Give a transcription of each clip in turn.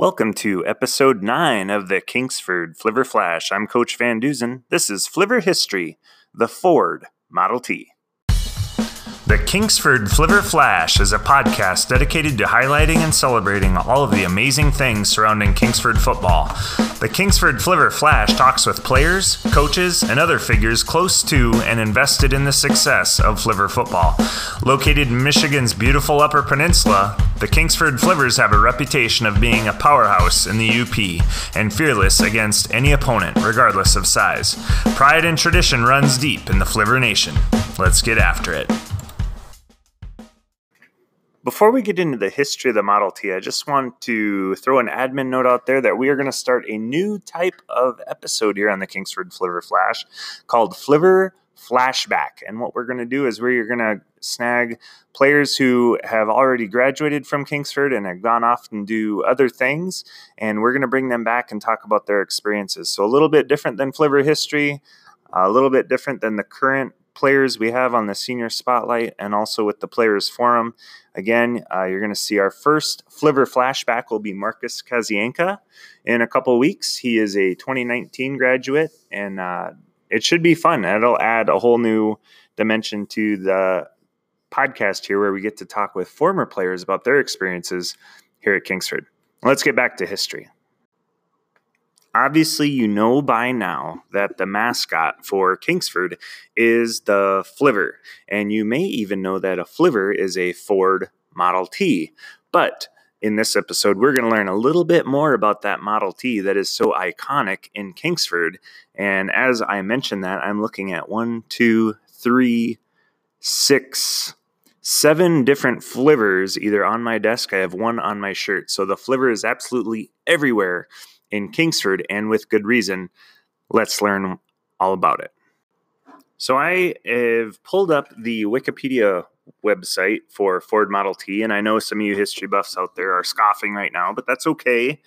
Welcome to episode 9 of the Kingsford Flivver Flash. I'm Coach Van Duzen. This is Flivver History, the Ford Model T. The Kingsford Flivver Flash is a podcast dedicated to highlighting and celebrating all of the amazing things surrounding Kingsford football. The Kingsford Flivver Flash talks with players, coaches, and other figures close to and invested in the success of Flivver football. Located in Michigan's beautiful Upper Peninsula, the Kingsford Flivvers have a reputation of being a powerhouse in the UP and fearless against any opponent, regardless of size. Pride and tradition runs deep in the Flivver Nation. Let's get after it. Before we get into the history of the Model T, I just want to throw an admin note out there that we are going to start a new type of episode here on the Kingsford Flivver Flash called Flivver Flashback. And what we're going to do is we're going to snag players who have already graduated from Kingsford and have gone off and do other things, and we're going to bring them back and talk about their experiences. So a little bit different than Flivver history, a little bit different than the current players we have on the senior spotlight and also with the players forum. Again, uh, you're going to see our first Flivver flashback will be Marcus Kazienka in a couple weeks. He is a 2019 graduate, and uh, it should be fun. It'll add a whole new dimension to the podcast here where we get to talk with former players about their experiences here at Kingsford. Let's get back to history. Obviously, you know by now that the mascot for Kingsford is the Flivver, and you may even know that a Flivver is a Ford Model T. But in this episode, we're going to learn a little bit more about that Model T that is so iconic in Kingsford. And as I mentioned that, I'm looking at one, two, three, six, seven different flivvers either on my desk. I have one on my shirt. So the flivver is absolutely everywhere in Kingsford, and with good reason. Let's learn all about it. So, I have pulled up the Wikipedia website for Ford Model T, and I know some of you history buffs out there are scoffing right now, but that's okay.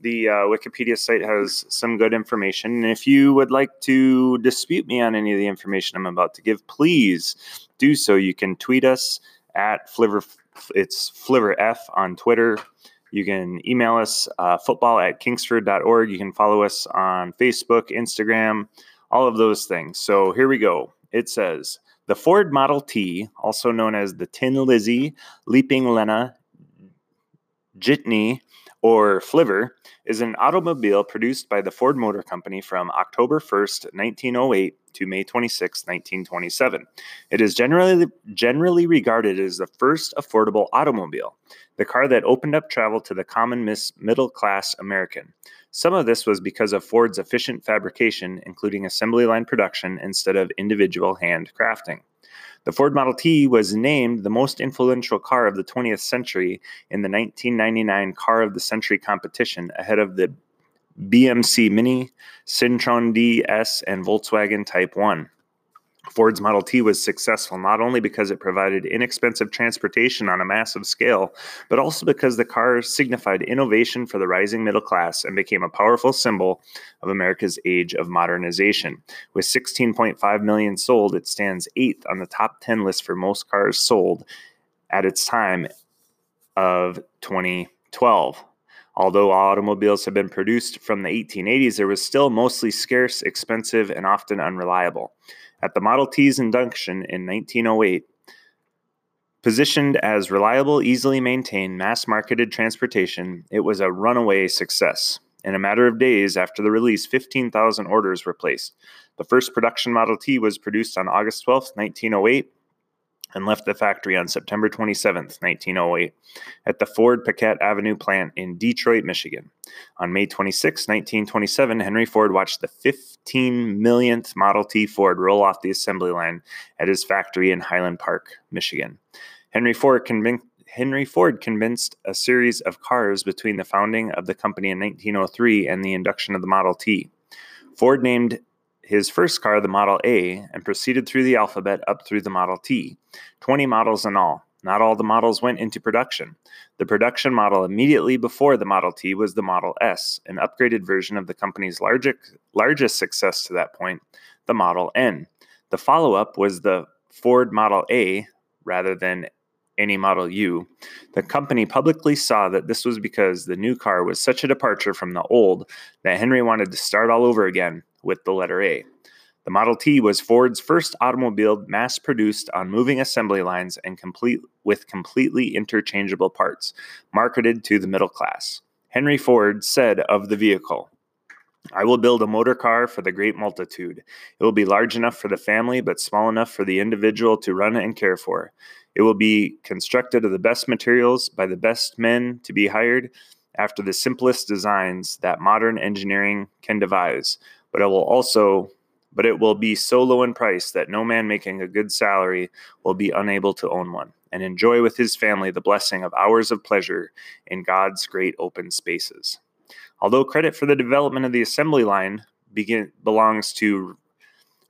The uh, Wikipedia site has some good information. And if you would like to dispute me on any of the information I'm about to give, please do so. You can tweet us at Flivver, it's Flivver F on Twitter. You can email us uh, football at kingsford.org. You can follow us on Facebook, Instagram, all of those things. So here we go. It says the Ford Model T, also known as the Tin Lizzie, Leaping Lena, Jitney, or Flivver, is an automobile produced by the Ford Motor Company from October 1st, 1908 to May 26, 1927. It is generally generally regarded as the first affordable automobile, the car that opened up travel to the common middle class American. Some of this was because of Ford's efficient fabrication, including assembly line production instead of individual hand crafting. The Ford Model T was named the most influential car of the 20th century in the 1999 Car of the Century competition ahead of the BMC Mini, Citroen DS, and Volkswagen Type 1. Ford's Model T was successful not only because it provided inexpensive transportation on a massive scale, but also because the car signified innovation for the rising middle class and became a powerful symbol of America's age of modernization. With 16.5 million sold, it stands eighth on the top 10 list for most cars sold at its time of 2012. Although automobiles have been produced from the 1880s, they were still mostly scarce, expensive, and often unreliable. At the Model T's induction in 1908, Positioned as reliable, easily maintained, mass marketed transportation, it was a runaway success. In a matter of days after the release, 15,000 orders were placed. The first production Model T was produced on August 12, 1908, and left the factory on September 27, 1908, at the Ford Piquette Avenue plant in Detroit, Michigan. On May 26, 1927, Henry Ford watched the 15 millionth Model T Ford roll off the assembly line at his factory in Highland Park, Michigan. Henry Ford convinced Henry Ford convinced a series of cars between the founding of the company in 1903 and the induction of the Model T. Ford named his first car, the Model A, and proceeded through the alphabet up through the Model T. 20 models in all. Not all the models went into production. The production model immediately before the Model T was the Model S, an upgraded version of the company's largest, largest success to that point, the Model N. The follow up was the Ford Model A rather than any Model U. The company publicly saw that this was because the new car was such a departure from the old that Henry wanted to start all over again with the letter A. The Model T was Ford's first automobile mass produced on moving assembly lines and complete with completely interchangeable parts, marketed to the middle class. Henry Ford said of the vehicle, I will build a motor car for the great multitude. It will be large enough for the family, but small enough for the individual to run and care for. It will be constructed of the best materials by the best men to be hired after the simplest designs that modern engineering can devise, but it will also but it will be so low in price that no man making a good salary will be unable to own one and enjoy with his family the blessing of hours of pleasure in God's great open spaces. Although credit for the development of the assembly line begin, belongs to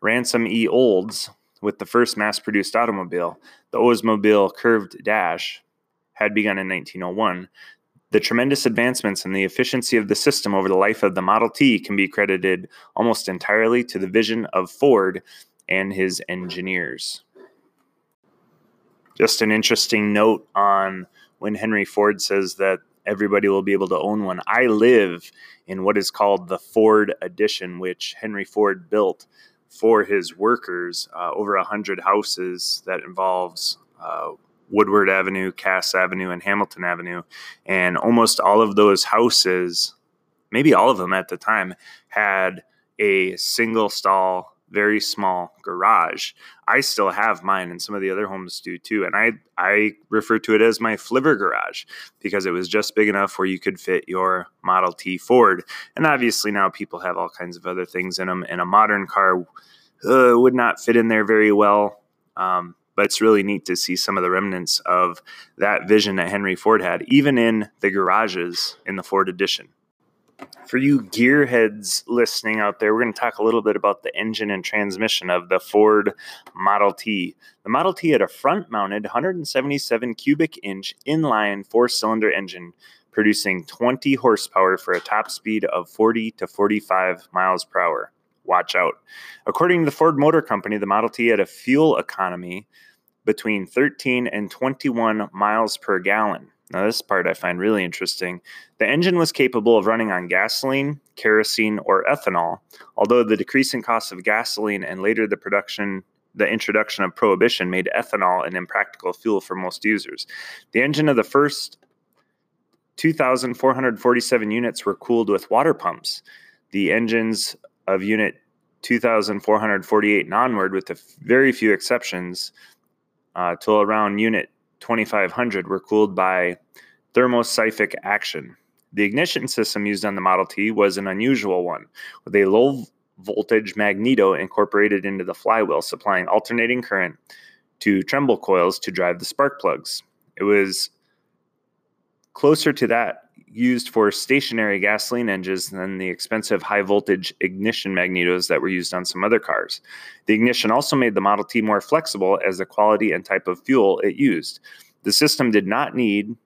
Ransom E. Olds with the first mass produced automobile, the Oldsmobile Curved Dash had begun in 1901. The tremendous advancements in the efficiency of the system over the life of the Model T can be credited almost entirely to the vision of Ford and his engineers. Just an interesting note on when Henry Ford says that everybody will be able to own one. I live in what is called the Ford Addition, which Henry Ford built for his workers, uh, over a hundred houses that involves uh, Woodward Avenue, Cass Avenue, and Hamilton Avenue, and almost all of those houses, maybe all of them at the time, had a single stall very small garage. I still have mine, and some of the other homes do too. And I I refer to it as my flivver garage because it was just big enough where you could fit your Model T Ford. And obviously now people have all kinds of other things in them, and a modern car uh, would not fit in there very well. Um, but it's really neat to see some of the remnants of that vision that Henry Ford had, even in the garages in the Ford Addition for you gearheads listening out there, we're going to talk a little bit about the engine and transmission of the Ford Model T. The Model T had a front mounted 177 cubic inch inline four cylinder engine producing 20 horsepower for a top speed of 40 to 45 miles per hour. Watch out. According to the Ford Motor Company, the Model T had a fuel economy between 13 and 21 miles per gallon. Now, this part I find really interesting. The engine was capable of running on gasoline, kerosene, or ethanol, although the decreasing cost of gasoline and later the production the introduction of prohibition made ethanol an impractical fuel for most users. The engine of the first 2,447 units were cooled with water pumps. The engines of Unit 2,448 and onward, with very few exceptions, uh, till around Unit 2500 were cooled by thermosiphon action. The ignition system used on the Model T was an unusual one, with a low voltage magneto incorporated into the flywheel, supplying alternating current to tremble coils to drive the spark plugs. It was closer to that used for stationary gasoline engines than the expensive high voltage ignition magnetos that were used on some other cars. The ignition also made the Model T more flexible as the quality and type of fuel it used. The system did not need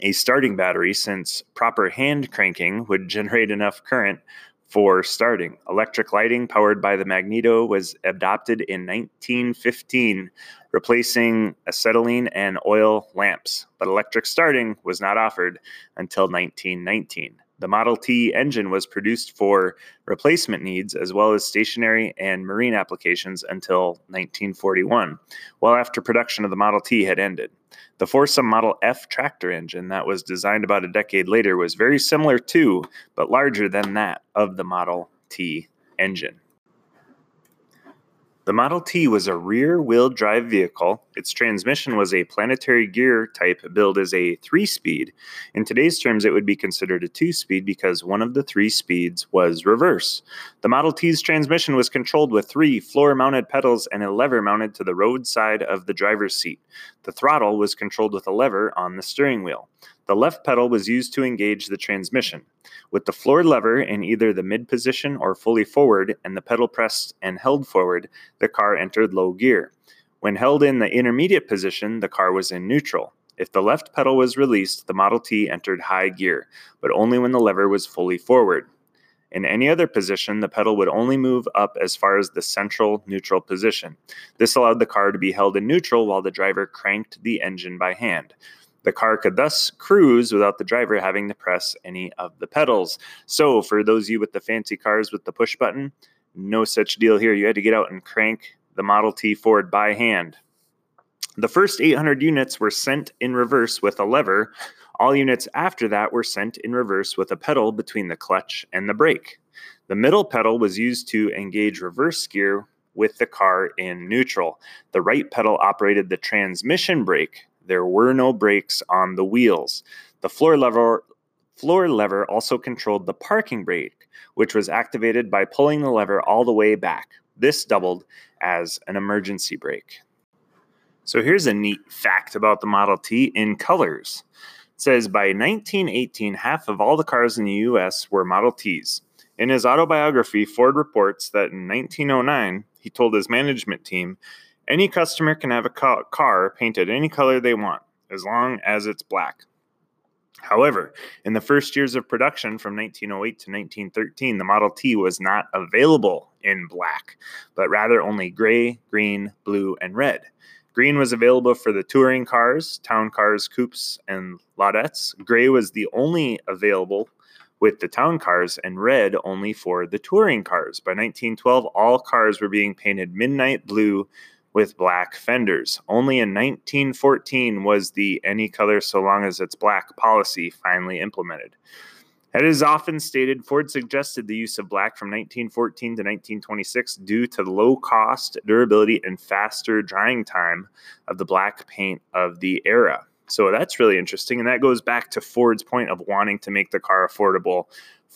a starting battery since proper hand cranking would generate enough current for starting. Electric lighting powered by the magneto was adopted in 1915 replacing acetylene and oil lamps, but electric starting was not offered until 1919. The Model T engine was produced for replacement needs as well as stationary and marine applications until 1941, well after production of the Model T had ended. The Fordson Model F tractor engine that was designed about a decade later was very similar to, but larger than that of the Model T engine. The Model T was a rear wheel drive vehicle. Its transmission was a planetary gear type billed as a three speed. In today's terms, it would be considered a two speed because one of the three speeds was reverse. The Model T's transmission was controlled with three floor mounted pedals and a lever mounted to the road side of the driver's seat. The throttle was controlled with a lever on the steering wheel. The left pedal was used to engage the transmission. With the floor lever in either the mid position or fully forward and the pedal pressed and held forward, the car entered low gear. When held in the intermediate position, the car was in neutral. If the left pedal was released, the Model T entered high gear, but only when the lever was fully forward. In any other position, the pedal would only move up as far as the central neutral position. This allowed the car to be held in neutral while the driver cranked the engine by hand. The car could thus cruise without the driver having to press any of the pedals. So, for those of you with the fancy cars with the push button, no such deal here. You had to get out and crank the Model T Ford by hand. The first 800 units were sent in reverse with a lever. All units after that were sent in reverse with a pedal between the clutch and the brake. The middle pedal was used to engage reverse gear with the car in neutral. The right pedal operated the transmission brake, there were no brakes on the wheels. The floor lever floor lever also controlled the parking brake, which was activated by pulling the lever all the way back. This doubled as an emergency brake. So here's a neat fact about the Model T in colors. It says by 1918, half of all the cars in the US were Model Ts. In his autobiography, Ford reports that in 1909, he told his management team any customer can have a car painted any color they want, as long as it's black. However, in the first years of production from 1908 to 1913, the Model T was not available in black, but rather only gray, green, blue, and red. Green was available for the touring cars, town cars, coupes, and laudettes. Gray was the only available with the town cars, and red only for the touring cars. By 1912, all cars were being painted midnight blue with black fenders. Only in 1914 was the any color so long as it's black policy finally implemented. As is often stated, Ford suggested the use of black from 1914 to 1926 due to the low cost, durability, and faster drying time of the black paint of the era. So that's really interesting. And that goes back to Ford's point of wanting to make the car affordable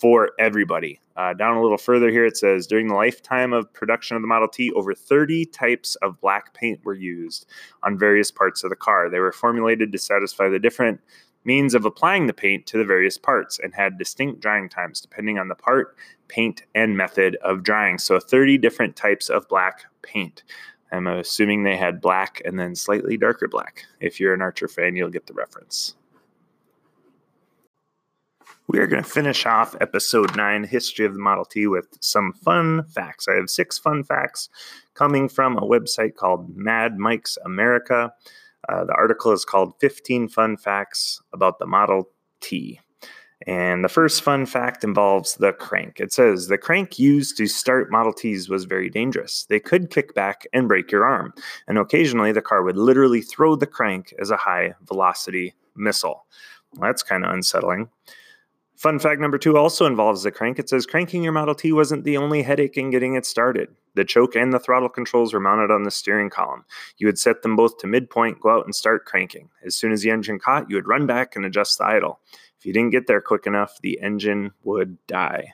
for everybody. Uh, down a little further here, it says during the lifetime of production of the Model T, over 30 types of black paint were used on various parts of the car. They were formulated to satisfy the different means of applying the paint to the various parts and had distinct drying times depending on the part, paint, and method of drying. So 30 different types of black paint. I'm assuming they had black and then slightly darker black. If you're an Archer fan, you'll get the reference. We are going to finish off episode nine, History of the Model T, with some fun facts. I have six fun facts coming from a website called Mad Mike's America. Uh, the article is called 15 Fun Facts About the Model T. And the first fun fact involves the crank. It says the crank used to start Model Ts was very dangerous. They could kick back and break your arm, and occasionally the car would literally throw the crank as a high velocity missile. Well, that's kind of unsettling. Fun fact number two also involves the crank. It says cranking your Model T wasn't the only headache in getting it started. The choke and the throttle controls were mounted on the steering column. You would set them both to midpoint, go out and start cranking. As soon as the engine caught, you would run back and adjust the idle. If you didn't get there quick enough, the engine would die.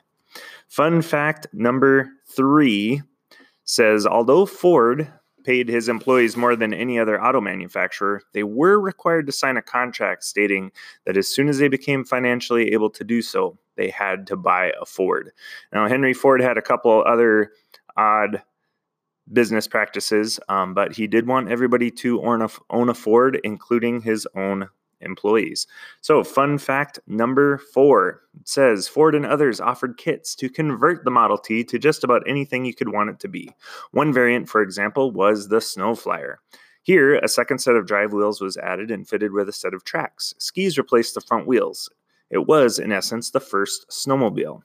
Fun fact number three says although Ford paid his employees more than any other auto manufacturer, they were required to sign a contract stating that as soon as they became financially able to do so, they had to buy a Ford. Now, Henry Ford had a couple other odd business practices, um, but he did want everybody to own a, own a Ford, including his own employees. So, fun fact number four says Ford and others offered kits to convert the Model T to just about anything you could want it to be. One variant, for example, was the Snowflyer. Here, a second set of drive wheels was added and fitted with a set of tracks. Skis replaced the front wheels. It was, in essence, the first snowmobile.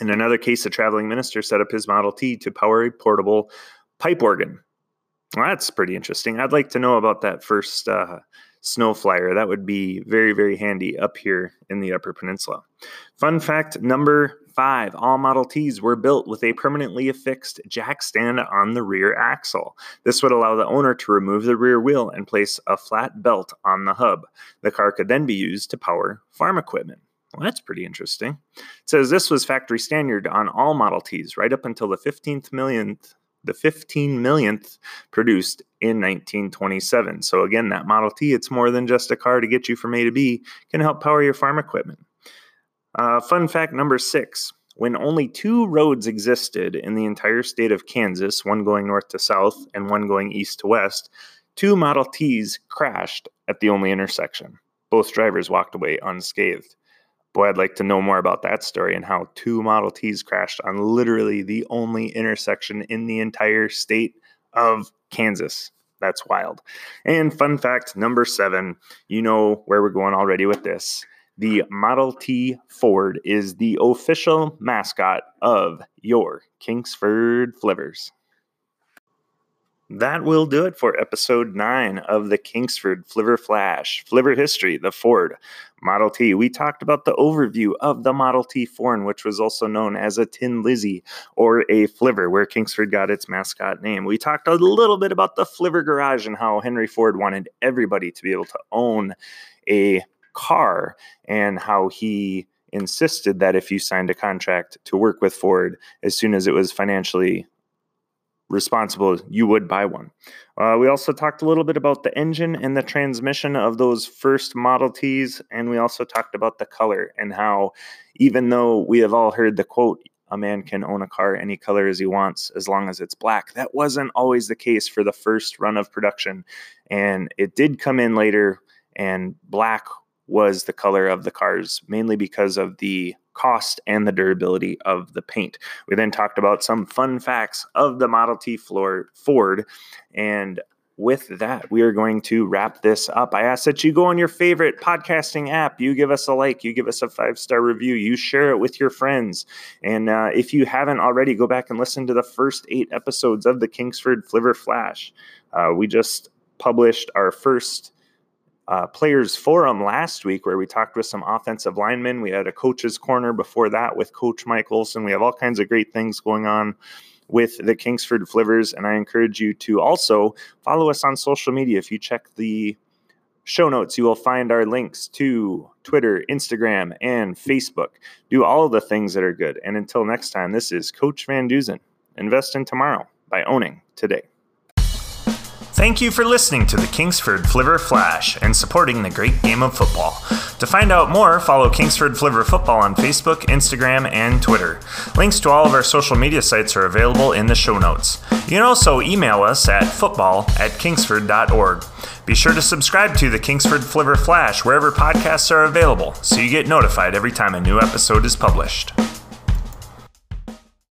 In another case, a traveling minister set up his Model T to power a portable pipe organ. Well, that's pretty interesting. I'd like to know about that first uh, snow flyer. That would be very, very handy up here in the Upper Peninsula. Fun fact number five all Model Ts were built with a permanently affixed jack stand on the rear axle. This would allow the owner to remove the rear wheel and place a flat belt on the hub. The car could then be used to power farm equipment. Well, that's pretty interesting. It says this was factory standard on all Model Ts right up until the 15th millionth the 15 millionth produced in 1927. So again, that Model T, it's more than just a car to get you from A to B, can help power your farm equipment. Uh, fun fact number six. When only two roads existed in the entire state of Kansas, one going north to south and one going east to west, two Model Ts crashed at the only intersection. Both drivers walked away unscathed. Boy, I'd like to know more about that story and how two Model Ts crashed on literally the only intersection in the entire state of Kansas. That's wild. And fun fact number seven you know where we're going already with this. The Model T Ford is the official mascot of your Kingsford Flivvers. That will do it for episode nine of the Kingsford Flivver Flash, Flivver History, the Ford Model T. We talked about the overview of the Model T Foreign, which was also known as a Tin Lizzie or a Flivver, where Kingsford got its mascot name. We talked a little bit about the Flivver Garage and how Henry Ford wanted everybody to be able to own a car and how he insisted that if you signed a contract to work with Ford, as soon as it was financially responsible, you would buy one. Uh, we also talked a little bit about the engine and the transmission of those first Model Ts, and we also talked about the color and how, even though we have all heard the quote, a man can own a car any color as he wants as long as it's black. That wasn't always the case for the first run of production. And it did come in later, and black was the color of the cars, mainly because of the cost and the durability of the paint. We then talked about some fun facts of the Model T floor Ford and with that, we are going to wrap this up. I ask that you go on your favorite podcasting app, you give us a like, you give us a five star review, you share it with your friends. And uh, if you haven't already, go back and listen to the first eight episodes of the Kingsford Flivver Flash. Uh, we just published our first uh, players forum last week where we talked with some offensive linemen. We had a coach's corner before that with Coach Mike Olson. We have all kinds of great things going on with the Kingsford Flivvers. and I encourage you to also follow us on social media. If you check the show notes, you will find our links to Twitter, Instagram, and Facebook. Do all the things that are good. And until next time, this is Coach Van Duzen. Invest in tomorrow by owning today. Thank you for listening to the Kingsford Flivver Flash and supporting the great game of football. To find out more, follow Kingsford Flivver Football on Facebook, Instagram, and Twitter. Links to all of our social media sites are available in the show notes. You can also email us at football at kingsford.org. Be sure to subscribe to the Kingsford Flivver Flash wherever podcasts are available so you get notified every time a new episode is published.